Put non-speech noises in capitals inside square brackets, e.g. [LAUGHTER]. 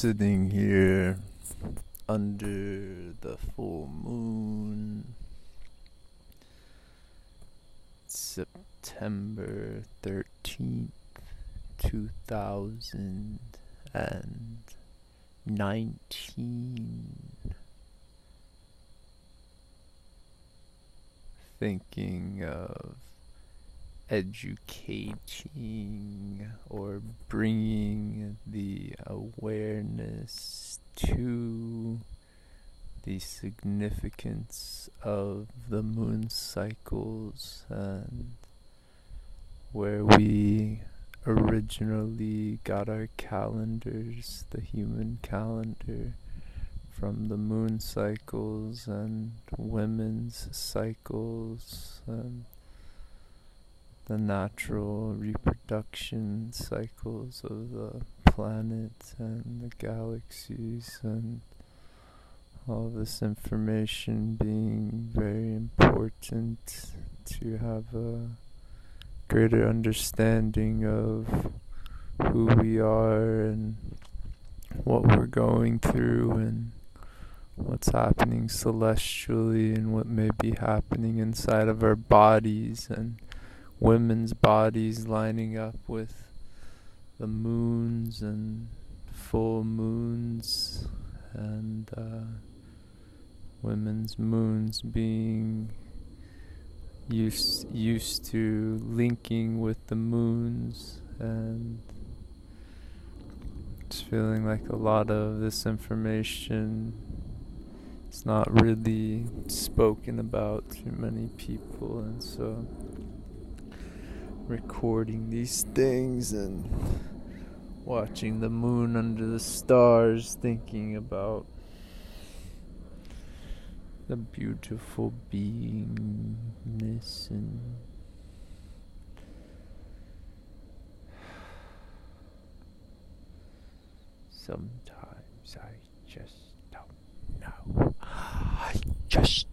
sitting here under the full moon. September 13th, 2019. Thinking of educating or bringing the awareness to the significance of the moon cycles and where we originally got our calendars, the human calendar, from the moon cycles and women's cycles and the natural reproduction cycles of the planets and the galaxies and all this information being very important to have a greater understanding of who we are and what we're going through and what's happening celestially and what may be happening inside of our bodies and women's bodies lining up with the moons and full moons and uh, women's moons being used used to linking with the moons and it's feeling like a lot of this information is not really spoken about to many people. And so recording these things and watching the moon under the stars, thinking about the beautiful beingness and sometimes I just don't know. [SIGHS] I just